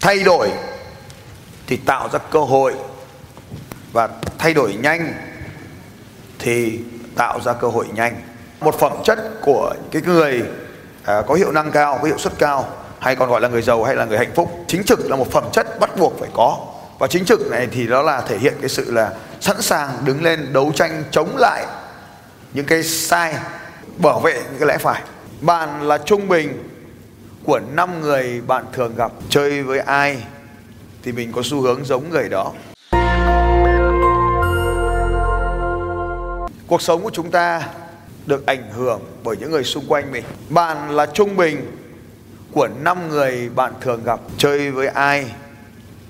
thay đổi thì tạo ra cơ hội. Và thay đổi nhanh thì tạo ra cơ hội nhanh. Một phẩm chất của cái người à, có hiệu năng cao có hiệu suất cao hay còn gọi là người giàu hay là người hạnh phúc chính trực là một phẩm chất bắt buộc phải có. Và chính trực này thì đó là thể hiện cái sự là sẵn sàng đứng lên đấu tranh chống lại những cái sai bảo vệ những cái lẽ phải. Bạn là trung bình của năm người bạn thường gặp. Chơi với ai thì mình có xu hướng giống người đó. Cuộc sống của chúng ta được ảnh hưởng bởi những người xung quanh mình. Bạn là trung bình của năm người bạn thường gặp. Chơi với ai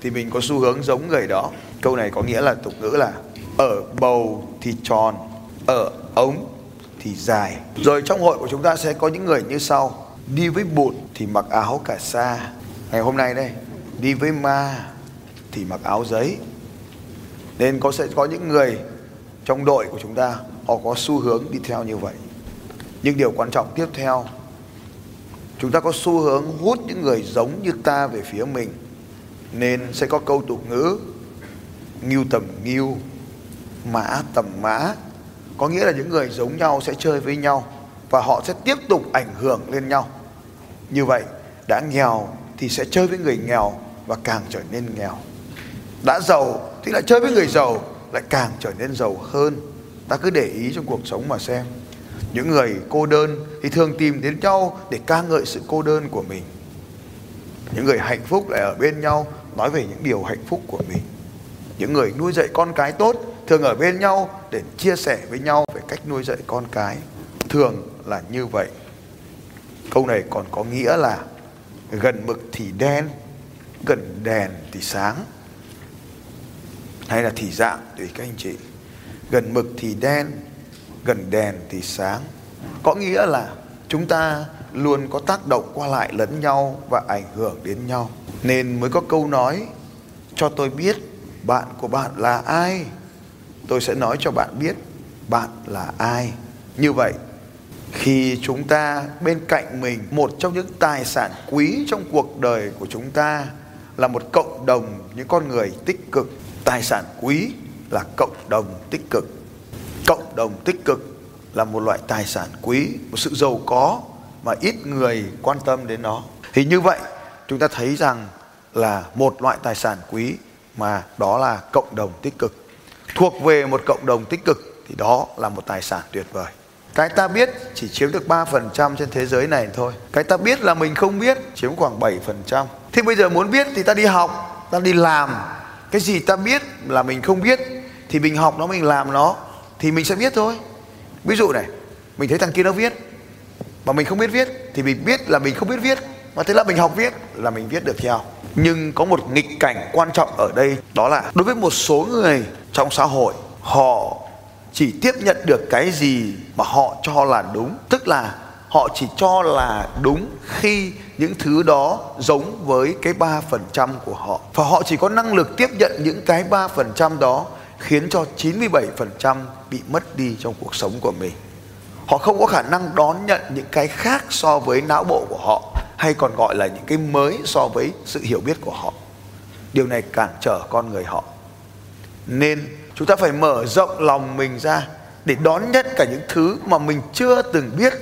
thì mình có xu hướng giống người đó. Câu này có nghĩa là tục ngữ là ở bầu thì tròn, ở ống thì dài. Rồi trong hội của chúng ta sẽ có những người như sau đi với bụt thì mặc áo cả sa. Ngày hôm nay đây, đi với ma thì mặc áo giấy. Nên có sẽ có những người trong đội của chúng ta, họ có xu hướng đi theo như vậy. Nhưng điều quan trọng tiếp theo, chúng ta có xu hướng hút những người giống như ta về phía mình. Nên sẽ có câu tục ngữ, nghiêu tầm nghiêu, mã tầm mã. Có nghĩa là những người giống nhau sẽ chơi với nhau và họ sẽ tiếp tục ảnh hưởng lên nhau như vậy, đã nghèo thì sẽ chơi với người nghèo và càng trở nên nghèo. Đã giàu thì lại chơi với người giàu, lại càng trở nên giàu hơn. Ta cứ để ý trong cuộc sống mà xem. Những người cô đơn thì thường tìm đến nhau để ca ngợi sự cô đơn của mình. Những người hạnh phúc lại ở bên nhau nói về những điều hạnh phúc của mình. Những người nuôi dạy con cái tốt thường ở bên nhau để chia sẻ với nhau về cách nuôi dạy con cái. Thường là như vậy câu này còn có nghĩa là gần mực thì đen, gần đèn thì sáng. Hay là thì dạng, tùy các anh chị. Gần mực thì đen, gần đèn thì sáng. Có nghĩa là chúng ta luôn có tác động qua lại lẫn nhau và ảnh hưởng đến nhau. Nên mới có câu nói, cho tôi biết bạn của bạn là ai. Tôi sẽ nói cho bạn biết bạn là ai. Như vậy khi chúng ta bên cạnh mình, một trong những tài sản quý trong cuộc đời của chúng ta là một cộng đồng những con người tích cực. Tài sản quý là cộng đồng tích cực. Cộng đồng tích cực là một loại tài sản quý, một sự giàu có mà ít người quan tâm đến nó. Thì như vậy, chúng ta thấy rằng là một loại tài sản quý mà đó là cộng đồng tích cực. Thuộc về một cộng đồng tích cực thì đó là một tài sản tuyệt vời cái ta biết chỉ chiếm được 3% trên thế giới này thôi. Cái ta biết là mình không biết chiếm khoảng 7% thế bây giờ muốn biết thì ta đi học, ta đi làm. Cái gì ta biết là mình không biết, thì mình học nó, mình làm nó, thì mình sẽ biết thôi. Ví dụ này, mình thấy thằng kia nó viết, mà mình không biết viết, thì mình biết là mình không biết viết. Và thế là mình học viết, là mình viết được theo. Nhưng có một nghịch cảnh quan trọng ở đây, đó là đối với một số người trong xã hội, họ chỉ tiếp nhận được cái gì mà họ cho là đúng tức là họ chỉ cho là đúng khi những thứ đó giống với cái 3% của họ và họ chỉ có năng lực tiếp nhận những cái 3% đó khiến cho 97% bị mất đi trong cuộc sống của mình. Họ không có khả năng đón nhận những cái khác so với não bộ của họ, hay còn gọi là những cái mới so với sự hiểu biết của họ. Điều này cản trở con người họ. Nên chúng ta phải mở rộng lòng mình ra để đón nhận cả những thứ mà mình chưa từng biết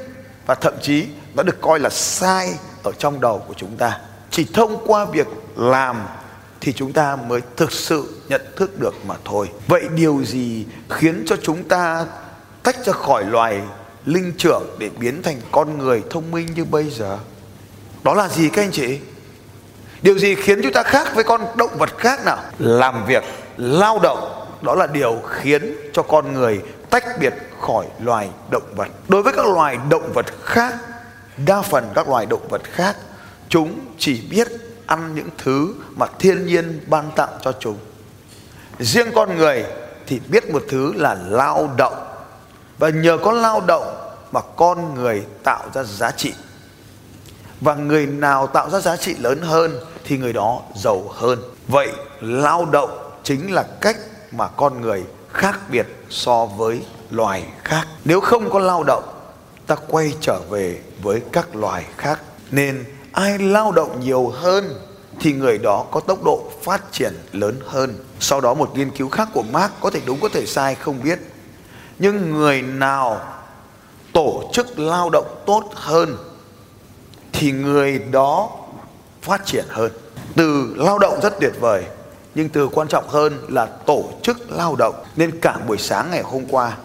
và thậm chí nó được coi là sai ở trong đầu của chúng ta. Chỉ thông qua việc làm thì chúng ta mới thực sự nhận thức được mà thôi. Vậy điều gì khiến cho chúng ta tách ra khỏi loài linh trưởng để biến thành con người thông minh như bây giờ? Đó là gì các anh chị? Điều gì khiến chúng ta khác với con động vật khác nào? Làm việc, lao động, đó là điều khiến cho con người tách biệt khỏi loài động vật. Đối với các loài động vật khác, đa phần các loài động vật khác, chúng chỉ biết ăn những thứ mà thiên nhiên ban tặng cho chúng riêng con người thì biết một thứ là lao động và nhờ có lao động mà con người tạo ra giá trị và người nào tạo ra giá trị lớn hơn thì người đó giàu hơn vậy lao động chính là cách mà con người khác biệt so với loài khác nếu không có lao động, ta quay trở về với các loài khác nên ai lao động nhiều hơn thì người đó có tốc độ phát triển lớn hơn. Sau đó một nghiên cứu khác của Mark có thể đúng, có thể sai, không biết. Nhưng người nào tổ chức lao động tốt hơn thì người đó phát triển hơn. Từ lao động rất tuyệt vời, nhưng từ quan trọng hơn là tổ chức lao động. Nên cả buổi sáng ngày hôm qua,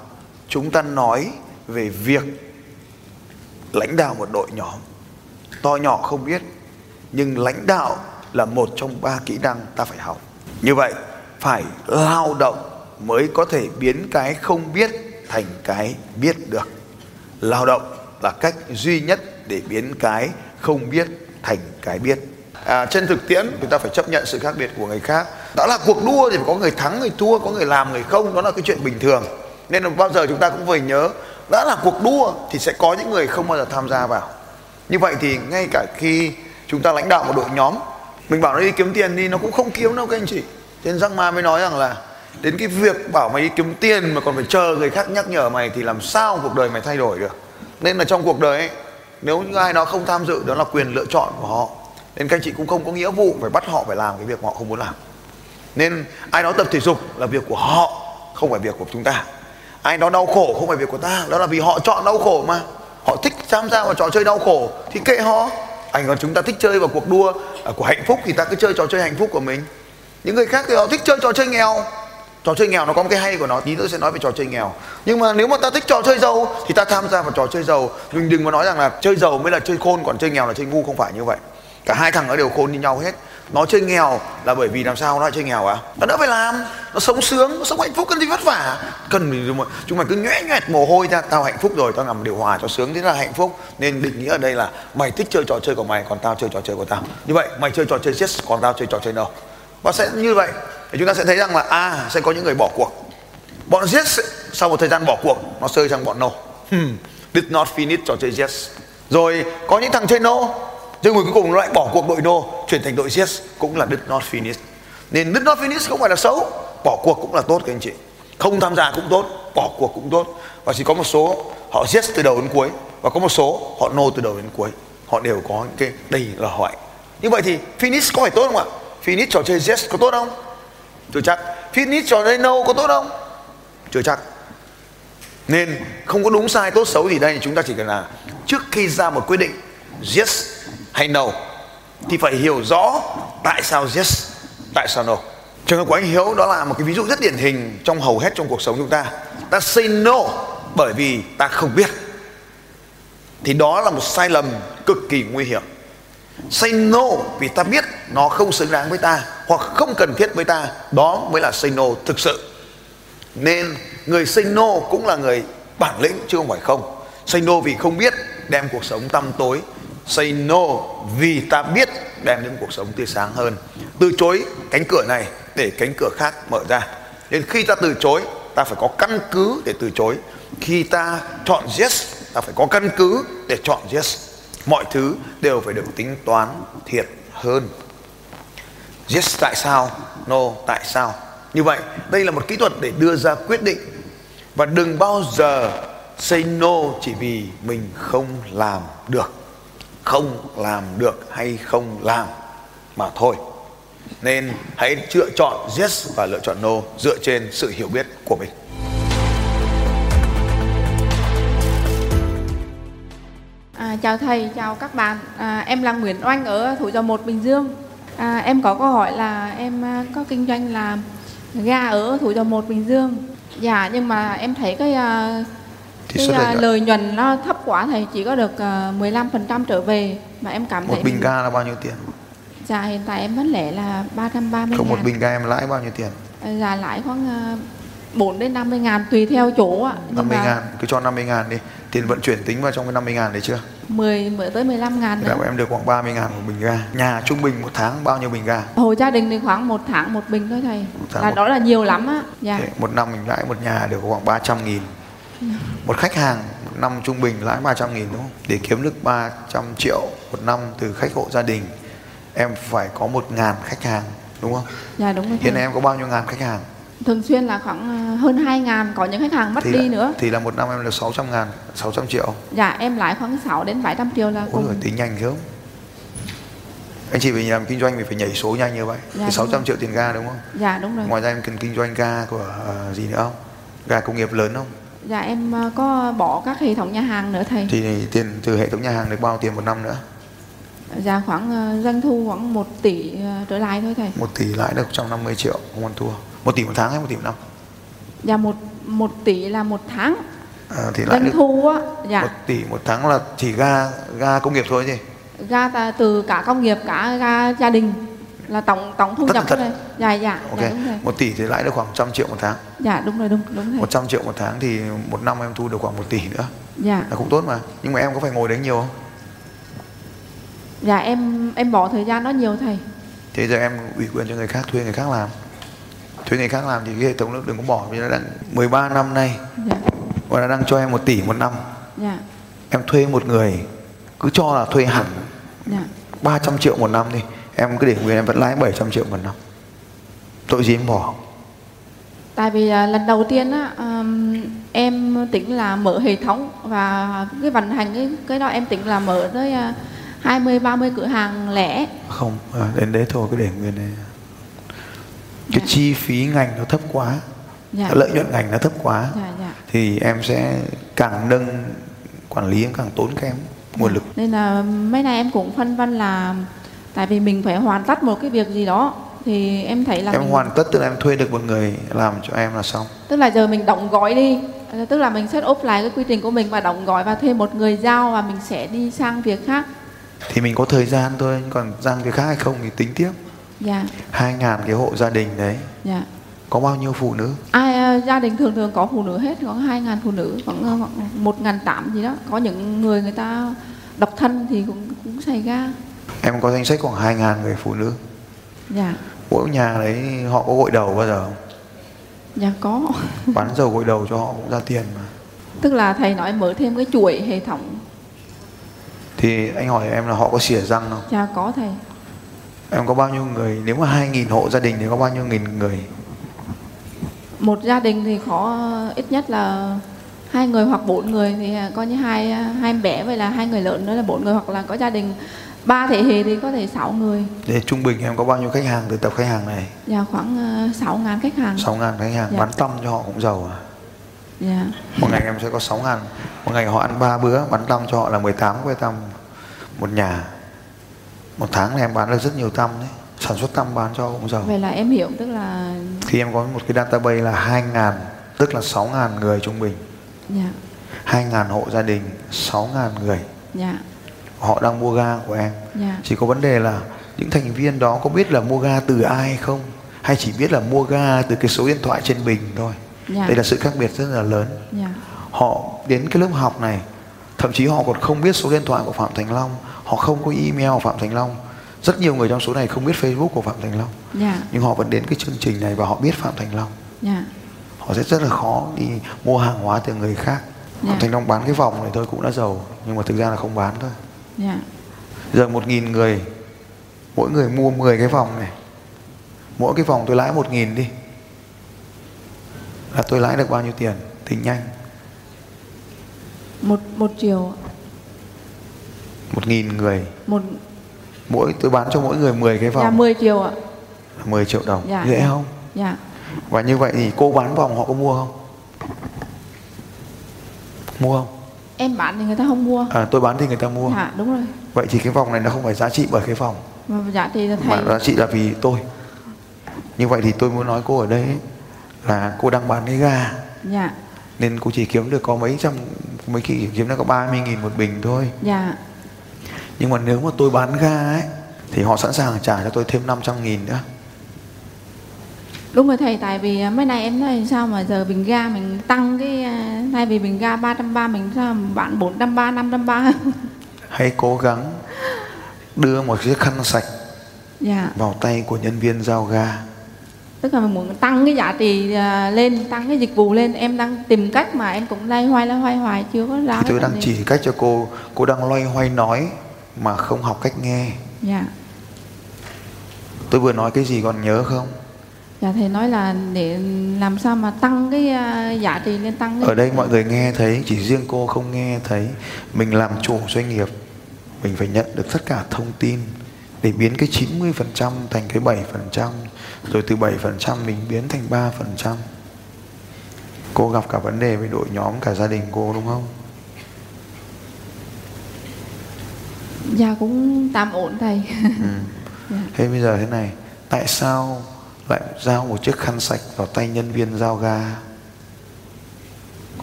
chúng ta nói về việc lãnh đạo một đội nhóm. To nhỏ không biết, nhưng lãnh đạo là một trong ba kỹ năng ta phải học. Như vậy, phải lao động mới có thể biến cái không biết thành cái biết được. Lao động là cách duy nhất để biến cái không biết thành cái biết. À, trên thực tiễn chúng ta phải chấp nhận sự khác biệt của người khác. Đó là cuộc đua thì phải có người thắng, người thua, có người làm, người không. Đó là cái chuyện bình thường. Nên là bao giờ chúng ta cũng phải nhớ đã là cuộc đua thì sẽ có những người không bao giờ tham gia vào. Như vậy thì ngay cả khi chúng ta lãnh đạo một đội nhóm mình bảo nó đi kiếm tiền đi nó cũng không kiếm đâu các anh chị trên răng Ma mới nói rằng là đến cái việc bảo mày đi kiếm tiền mà còn phải chờ người khác nhắc nhở mày thì làm sao cuộc đời mày thay đổi được nên là trong cuộc đời ấy nếu như ai đó không tham dự, đó là quyền lựa chọn của họ. Nên các anh chị cũng không có nghĩa vụ phải bắt họ phải làm cái việc họ không muốn làm. Nên ai đó tập thể dục là việc của họ, không phải việc của chúng ta. Ai đó đau khổ không phải việc của ta, đó là vì họ chọn đau khổ mà. Họ thích tham gia vào trò chơi đau khổ thì kệ họ. Anh còn chúng ta thích chơi vào cuộc đua à, của hạnh phúc thì ta cứ chơi trò chơi hạnh phúc của mình. Những người khác thì họ thích chơi trò chơi nghèo trò chơi nghèo nó có một cái hay của nó, tí nữa sẽ nói về trò chơi nghèo. Nhưng mà nếu mà ta thích trò chơi giàu thì ta tham gia vào trò chơi giàu mình đừng có nói rằng là chơi giàu mới là chơi khôn, còn chơi nghèo là chơi ngu, không phải như vậy. Cả hai thằng nó đều khôn như nhau hết. Nó chơi nghèo là bởi vì làm sao nó lại chơi nghèo à? Nó đỡ phải làm, nó sống sướng, nó sống hạnh phúc cần gì vất vả. Cần chúng mày cứ nhõe nhoẹt mồ hôi ra, tao hạnh phúc rồi, tao nằm điều hòa cho sướng, thế là hạnh phúc. Nên định nghĩa ở đây là mày thích chơi trò chơi của mày, còn tao chơi trò chơi của tao. Như vậy, mày chơi trò chơi chết còn tao chơi trò chơi no và sẽ như vậy thì chúng ta sẽ thấy rằng là à sẽ có những người bỏ cuộc. Bọn yes sau một thời gian bỏ cuộc nó rơi sang bọn no hmm, did not finish trò chơi yes rồi có những thằng chơi no nhưng người cuối cùng nó lại bỏ cuộc đội no chuyển thành đội yes cũng là did not finish. Nên did not finish không phải là xấu bỏ cuộc cũng là tốt các anh chị. Không tham gia cũng tốt bỏ cuộc cũng tốt. Và chỉ có một số họ yes từ đầu đến cuối và có một số họ no từ đầu đến cuối. Họ đều có những cái đây là hỏi như vậy thì finish có phải tốt không ạ? Finish trò chơi yes có tốt không? Chưa chắc. Finish trò đây no có tốt không chưa chắc. Nên không có đúng sai, tốt xấu gì đây. Chúng ta chỉ cần là trước khi ra một quyết định, yes hay no, thì phải hiểu rõ tại sao yes, tại sao no. Trường hợp của anh hiếu đó là một cái ví dụ rất điển hình trong hầu hết trong cuộc sống chúng ta. Ta say no bởi vì ta không biết. Thì đó là một sai lầm cực kỳ nguy hiểm say no vì ta biết nó không xứng đáng với ta, hoặc không cần thiết với ta, đó mới là say no thực sự. Nên người say no cũng là người bản lĩnh chứ không phải không. Say no vì không biết đem cuộc sống tăm tối. Say no vì ta biết đem đến cuộc sống tươi sáng hơn. Từ chối cánh cửa này để cánh cửa khác mở ra. Nên khi ta từ chối, ta phải có căn cứ để từ chối. Khi ta chọn yes, ta phải có căn cứ để chọn yes mọi thứ đều phải được tính toán thiệt hơn. Yes, tại sao? No, tại sao? Như vậy, đây là một kỹ thuật để đưa ra quyết định. Và đừng bao giờ say no chỉ vì mình không làm được. Không làm được hay không làm mà thôi. Nên hãy lựa chọn yes và lựa chọn no dựa trên sự hiểu biết của mình. À, chào thầy, chào các bạn. À, em là Nguyễn Oanh ở Thủ Dầu Một, Bình Dương. À, em có câu hỏi là em à, có kinh doanh là ga ở Thủ Dầu Một, Bình Dương. Dạ, nhưng mà em thấy cái thì cái uh, lợi nhuận nó thấp quá thầy chỉ có được uh, 15% trở về mà em cảm một thấy một bình ga là bao nhiêu tiền dạ hiện tại em vẫn lẻ là 330 không ngàn. một bình ga em lãi bao nhiêu tiền dạ lãi khoảng uh, 4 đến 50 ngàn tùy theo chỗ ạ 50 mà... ngàn cứ cho 50 ngàn đi tiền vận chuyển tính vào trong cái 50 ngàn đấy chưa 10 mới tới 15 ngàn nữa. em được khoảng 30 ngàn một bình ga. Nhà trung bình một tháng bao nhiêu bình ga? Hồi gia đình thì khoảng một tháng một bình thôi thầy. Là một... đó là nhiều lắm á. Dạ. một năm mình lãi một nhà được khoảng 300 nghìn. Một khách hàng một năm trung bình lãi 300 nghìn đúng không? Để kiếm được 300 triệu một năm từ khách hộ gia đình em phải có một ngàn khách hàng đúng không? Dạ đúng rồi hiện nay em có bao nhiêu ngàn khách hàng thường xuyên là khoảng ờ, hơn 2 ngàn có những khách hàng mất thì đi là, nữa. thì là một năm em được 600 ngàn 600 triệu. Dạ em lãi khoảng 6 đến 700 triệu là Ôi rồi tính nhanh không anh chị vì làm kinh doanh vì phải nhảy số nhanh như vậy. Dạ, thì đúng 600 rồi. triệu tiền ga đúng không? Dạ đúng rồi. ngoài ra em cần kinh doanh ga của ờ, gì nữa không? Ga công nghiệp lớn không? Dạ em ờ, có bỏ các hệ thống nhà hàng nữa thầy. thì tiền từ hệ thống nhà hàng được bao tiền một năm nữa? Dạ khoảng ờ, doanh thu khoảng 1 tỷ ờ, trở lại thôi thầy. một tỷ lãi được 150 triệu không ăn thua một tỷ một tháng hay một tỷ một năm? Dạ một một tỷ là một tháng. à, thì Doanh thu á, dạ. Một tỷ một tháng là chỉ ga ga công nghiệp thôi gì ga từ cả công nghiệp cả ga gia đình là tổng tổng thu nhập thôi. Dạ dạ, ok. dạ đúng rồi. một tỷ thì lãi được khoảng 100 triệu một tháng. Dạ đúng rồi đúng đúng thầy. 100 triệu một tháng thì một năm em thu được khoảng một tỷ nữa. Dạ. Là cũng tốt mà. Nhưng mà em có phải ngồi đấy nhiều không? Dạ em em bỏ thời gian đó nhiều thầy. thế giờ em ủy quyền cho người khác thuê người khác làm thuê người khác làm thì cái hệ thống nó đừng có bỏ vì nó đang 13 năm nay. Dạ. Và nó đang cho em một tỷ một năm. Dạ. Em thuê một người cứ cho là thuê hẳn dạ. 300 triệu một năm đi. Em cứ để nguyên em vẫn lãi 700 triệu một năm. Tội gì em bỏ? Tại vì à, lần đầu tiên á ừm, em tính là mở hệ thống và cái vận hành cái cái đó em tính là mở tới à, 20 30 cửa hàng lẻ. không à, đến đấy thôi cứ để nguyên này cái Dạ. chi phí ngành nó thấp quá. Dạ. lợi nhuận ngành nó thấp quá. Dạ dạ. thì em sẽ càng nâng quản lý em càng tốn kém nguồn lực. Nên là mấy nay em cũng phân vân là tại vì mình phải hoàn tất một cái việc gì đó thì em thấy là em mình, hoàn tất tức là em thuê được một người làm cho em là xong. Tức là giờ mình động gói đi. Tức là mình set up lại cái quy trình của mình và động gói và thuê một người giao và mình sẽ đi sang việc khác. Thì mình có thời gian thôi còn sang cái khác hay không thì tính tiếp dạ. Hai ngàn cái hộ gia đình đấy. Dạ. Có bao nhiêu phụ nữ? Ai ờ, gia đình thường thường có phụ nữ hết khoảng hai ngàn phụ nữ khoảng ờ, khoảng một ngàn tám gì đó. Có những người người ta độc thân thì cũng cũng xảy ra. Em có danh sách khoảng hai ngàn người phụ nữ? Dạ. Mỗi nhà đấy họ có gội đầu bao giờ không? Dạ có. Bán dầu gội đầu cho họ cũng ra tiền mà. Tức là thầy nói mở thêm cái chuỗi hệ thống. Thì anh hỏi em là họ có xỉa răng không? Dạ có thầy em có bao nhiêu người? Nếu mà hai nghìn hộ gia đình thì có bao nhiêu nghìn người? Một gia đình thì có ít nhất là hai người hoặc bốn người thì à, coi như hai hai em bé với là hai người lớn nữa là bốn người hoặc là có gia đình ba thế hệ thì có thể sáu người. Để trung bình em có bao nhiêu khách hàng từ tập khách hàng này? Dạ khoảng ờ, sáu ngàn khách hàng. Sáu ngàn khách hàng Dạ. bán tăm cho họ cũng giàu à? Dạ. Một ngày em sẽ có 6 ngàn một ngày họ ăn ba bữa bán tăm cho họ là 18 que tăm một nhà một tháng này em bán được rất nhiều tăm đấy. Sản xuất tăm bán cho cũng giàu. Vậy là em hiểu tức là thì em có một cái database là 2 ngàn tức là 6 ngàn người trung bình. Dạ. 2 ngàn hộ gia đình 6 ngàn người. Dạ. Họ đang mua ga của em. Dạ. Chỉ có vấn đề là những thành viên đó có biết là mua ga từ ai không? Hay chỉ biết là mua ga từ cái số điện thoại trên bình thôi? Dạ. Đây là sự khác biệt rất là lớn. Dạ. Họ đến cái lớp học này thậm chí họ còn không biết số điện thoại của Phạm Thành Long họ không có email Phạm Thành Long. Rất nhiều người trong số này không biết Facebook của Phạm Thành Long. Dạ. Nhưng họ vẫn đến cái chương trình này và họ biết Phạm Thành Long. Dạ. Họ sẽ rất là khó đi mua hàng hóa từ người khác. Dạ. Phạm Thành Long bán cái vòng này thôi cũng đã giàu nhưng mà thực ra là không bán thôi. Dạ. Giờ một nghìn người mỗi người mua 10 cái vòng này. Mỗi cái vòng tôi lãi một nghìn đi. Là tôi lãi được bao nhiêu tiền? Tính nhanh. Một một triệu một nghìn người. Một mỗi tôi bán cho mỗi người 10 cái vòng dạ 10 triệu ạ. 10 triệu đồng. Dạ, dễ dạ. không? Dạ. Và như vậy thì cô bán vòng họ có mua không? Mua không? Em bán thì người ta không mua. À, tôi bán thì người ta mua. Dạ đúng rồi. Vậy thì cái vòng này nó không phải giá trị bởi cái vòng và giá trị là mà thầy. giá trị là vì tôi. Như vậy thì tôi muốn nói cô ở đây ấy, là cô đang bán cái ga. Dạ. Nên cô chỉ kiếm được có mấy trăm mấy kỳ kiếm được có 30 nghìn một bình thôi. Dạ nhưng mà nếu mà tôi bán ga ấy thì họ sẵn sàng trả cho tôi thêm 500 nghìn nữa. Đúng rồi thầy, tại vì à, mấy nay em nói sao mà giờ bình ga mình tăng cái à, thay vì bình ga 330 mình sao bán 430, 530. hãy cố gắng đưa một chiếc khăn sạch dạ, vào tay của nhân viên giao ga. Tức là mình muốn tăng cái giá trị à, lên, tăng cái dịch vụ lên, em đang tìm cách mà em cũng lay hoay lay hoay hoài chưa có ra thì tôi đang gì. chỉ cách cho cô. Cô đang loay hoay nói mà không học cách nghe. Dạ. tôi vừa nói cái gì còn nhớ không? Dạ thầy nói là để làm sao mà tăng cái à, giá trị lên tăng cái ở đây mọi người nghe thấy chỉ riêng cô không nghe thấy. Mình làm chủ doanh nghiệp mình phải nhận được tất cả thông tin để biến cái 90% thành cái 7% rồi từ 7% mình biến thành 3% cô gặp cả vấn đề với đội nhóm cả gia đình cô đúng không dạ cũng tạm ổn thầy. Ừ. dạ. thế bây giờ thế này tại sao lại giao một chiếc khăn sạch vào tay nhân viên giao ga?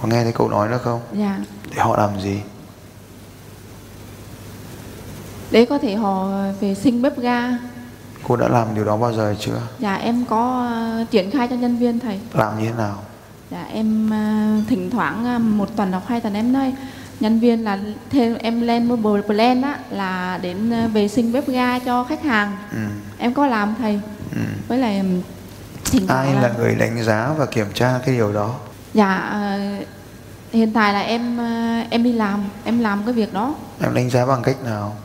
Có nghe thấy câu nói đó không? Dạ. Để họ làm gì? Để có thể họ vệ sinh bếp ga. Cô đã làm điều đó bao giờ chưa? Dạ em có uh, triển khai cho nhân viên thầy. Làm như thế nào? Dạ em uh, thỉnh thoảng uh, một tuần hoặc hai tuần em nói nhân viên là thêm em lên một plan á là đến uh, vệ sinh bếp ga cho khách hàng. Ừ. em có làm thầy? Ừ. với lại ai là, là người đánh giá và kiểm tra cái điều đó? Dạ uh, hiện tại là em uh, em đi làm em làm cái việc đó. Em đánh giá bằng cách nào?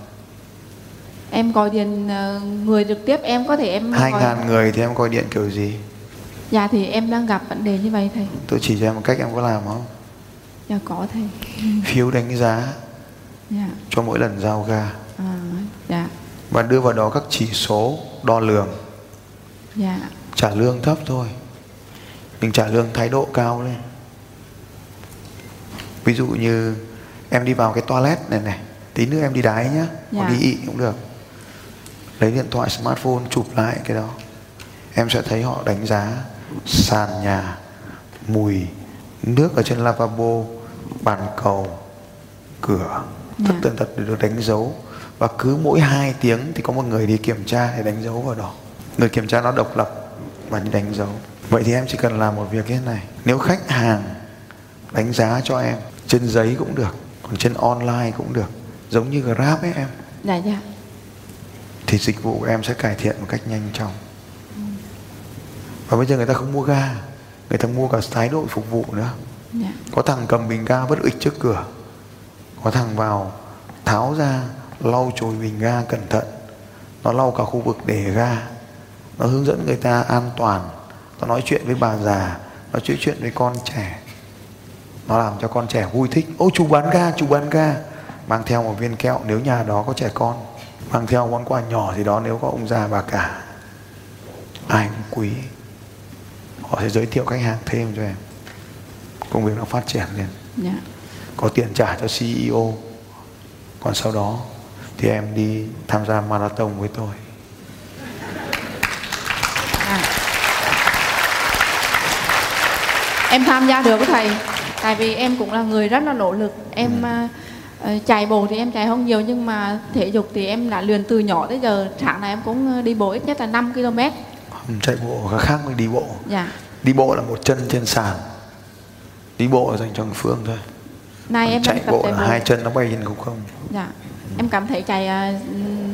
Em gọi điện ờ, người trực tiếp em có thể em hai ngàn người thì em gọi điện kiểu gì? Dạ thì em đang gặp vấn đề như vậy thầy. Tôi chỉ cho em một cách em có làm không dạ có thầy. Phiếu đánh giá dạ. cho mỗi lần giao ga. À, dạ. Và đưa vào đó các chỉ số đo lường. Dạ. Trả lương thấp thôi. Mình trả lương thái độ cao lên. Ví dụ như em đi vào cái toilet này này tí nữa em đi đái nhá. Dạ. hoặc đi ị cũng được. Lấy điện thoại smartphone chụp lại cái đó. Em sẽ thấy họ đánh giá sàn nhà mùi nước ở trên lavabo bàn cầu cửa tất dạ. tần tật được đánh dấu. Và cứ mỗi 2 tiếng thì có một người đi kiểm tra để đánh dấu vào đó. Người kiểm tra nó độc lập và đi đánh dấu. Vậy thì em chỉ cần làm một việc như thế này. Nếu khách hàng đánh giá cho em trên giấy cũng được còn trên online cũng được giống như grab ấy em dạ dạ. thì dịch vụ của em sẽ cải thiện một cách nhanh chóng. Và bây giờ người ta không mua ga người ta mua cả thái độ phục vụ nữa. Yeah. Dạ. có thằng cầm bình ga vứt ịch trước cửa. Có thằng vào tháo ra lau chùi bình ga cẩn thận. Nó lau cả khu vực để ga. Nó hướng dẫn người ta an toàn. Nó nói chuyện với bà già. Nó nói chuyện với con trẻ. Nó làm cho con trẻ vui thích. Ô chú bán ga chú bán ga. Mang theo một viên kẹo nếu nhà đó có trẻ con. Mang theo món quà nhỏ gì đó nếu có ông già bà cả. Ai cũng quý họ sẽ giới thiệu khách hàng thêm cho em công việc nó phát triển lên yeah. Dạ. có tiền trả cho CEO còn sau đó thì em đi tham gia marathon với tôi à. em tham gia được với thầy tại vì em cũng là người rất là nỗ lực em ừ. À, Ờ, chạy bộ thì em chạy không nhiều nhưng mà thể dục thì em đã luyện từ nhỏ tới giờ sáng này em cũng ờ, đi bộ ít nhất là 5 km chạy bộ khác với đi bộ. Dạ. Đi bộ là một chân trên sàn. Đi bộ là dành cho người phương thôi. Nay em chạy bộ là bộ. hai chân nó bay trên không không. Dạ em cảm thấy chạy uh,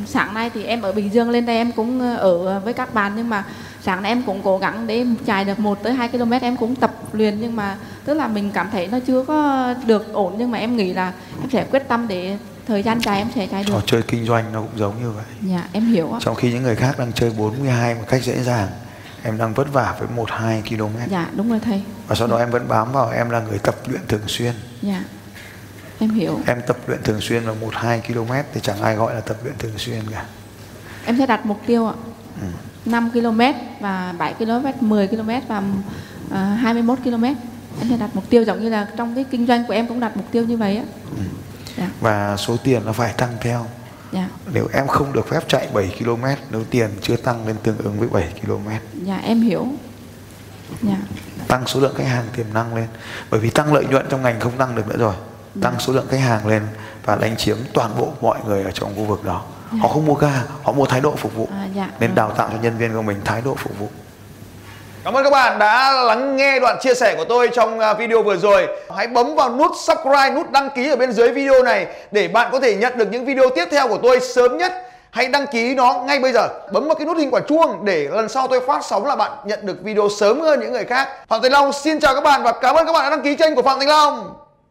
sáng nay thì em ở bình dương lên đây em cũng ở với các bạn nhưng mà sáng nay em cũng cố gắng để chạy được 1 tới 2 km em cũng tập luyện nhưng mà tức là mình cảm thấy nó chưa có được ổn nhưng mà em nghĩ là em sẽ quyết tâm để thời gian dài em sẽ chạy được. Trò chơi kinh doanh nó cũng giống như vậy. Dạ em hiểu Trong khi những người khác đang chơi 42 một cách dễ dàng em đang vất vả với 1 2 km. Dạ đúng rồi thầy. Và sau đó em vẫn bám vào em là người tập luyện thường xuyên. Dạ. Em hiểu. Em tập luyện thường xuyên là 1 2 km thì chẳng ai gọi là tập luyện thường xuyên cả. Em sẽ đặt mục tiêu ạ. Ừ. 5 km và 7 km, 10 km và uh, 21 km. Em sẽ đặt mục tiêu giống như là trong cái kinh doanh của em cũng đặt mục tiêu như vậy á. Ừ. Dạ. Và số tiền nó phải tăng theo. Dạ. Nếu em không được phép chạy 7 km nếu tiền chưa tăng lên tương ứng với 7 km. Dạ em hiểu. Dạ. Tăng số lượng khách hàng tiềm năng lên. Bởi vì tăng lợi nhuận trong ngành không tăng được nữa rồi. Dạ. Tăng số lượng khách hàng lên và đánh chiếm toàn bộ mọi người ở trong khu vực đó họ không mua ga họ mua thái độ phục vụ à, dạ. nên đào tạo cho nhân viên của mình thái độ phục vụ Cảm ơn các bạn đã lắng nghe đoạn chia sẻ của tôi trong à, video vừa rồi. Hãy bấm vào nút subscribe, nút đăng ký ở bên dưới video này để bạn có thể nhận được những video tiếp theo của tôi sớm nhất. Hãy đăng ký nó ngay bây giờ. Bấm vào cái nút hình quả chuông để lần sau tôi phát sóng là bạn nhận được video sớm hơn những người khác. Phạm Thành Long xin chào các bạn và cảm ơn các bạn đã đăng ký kênh của Phạm Thành Long.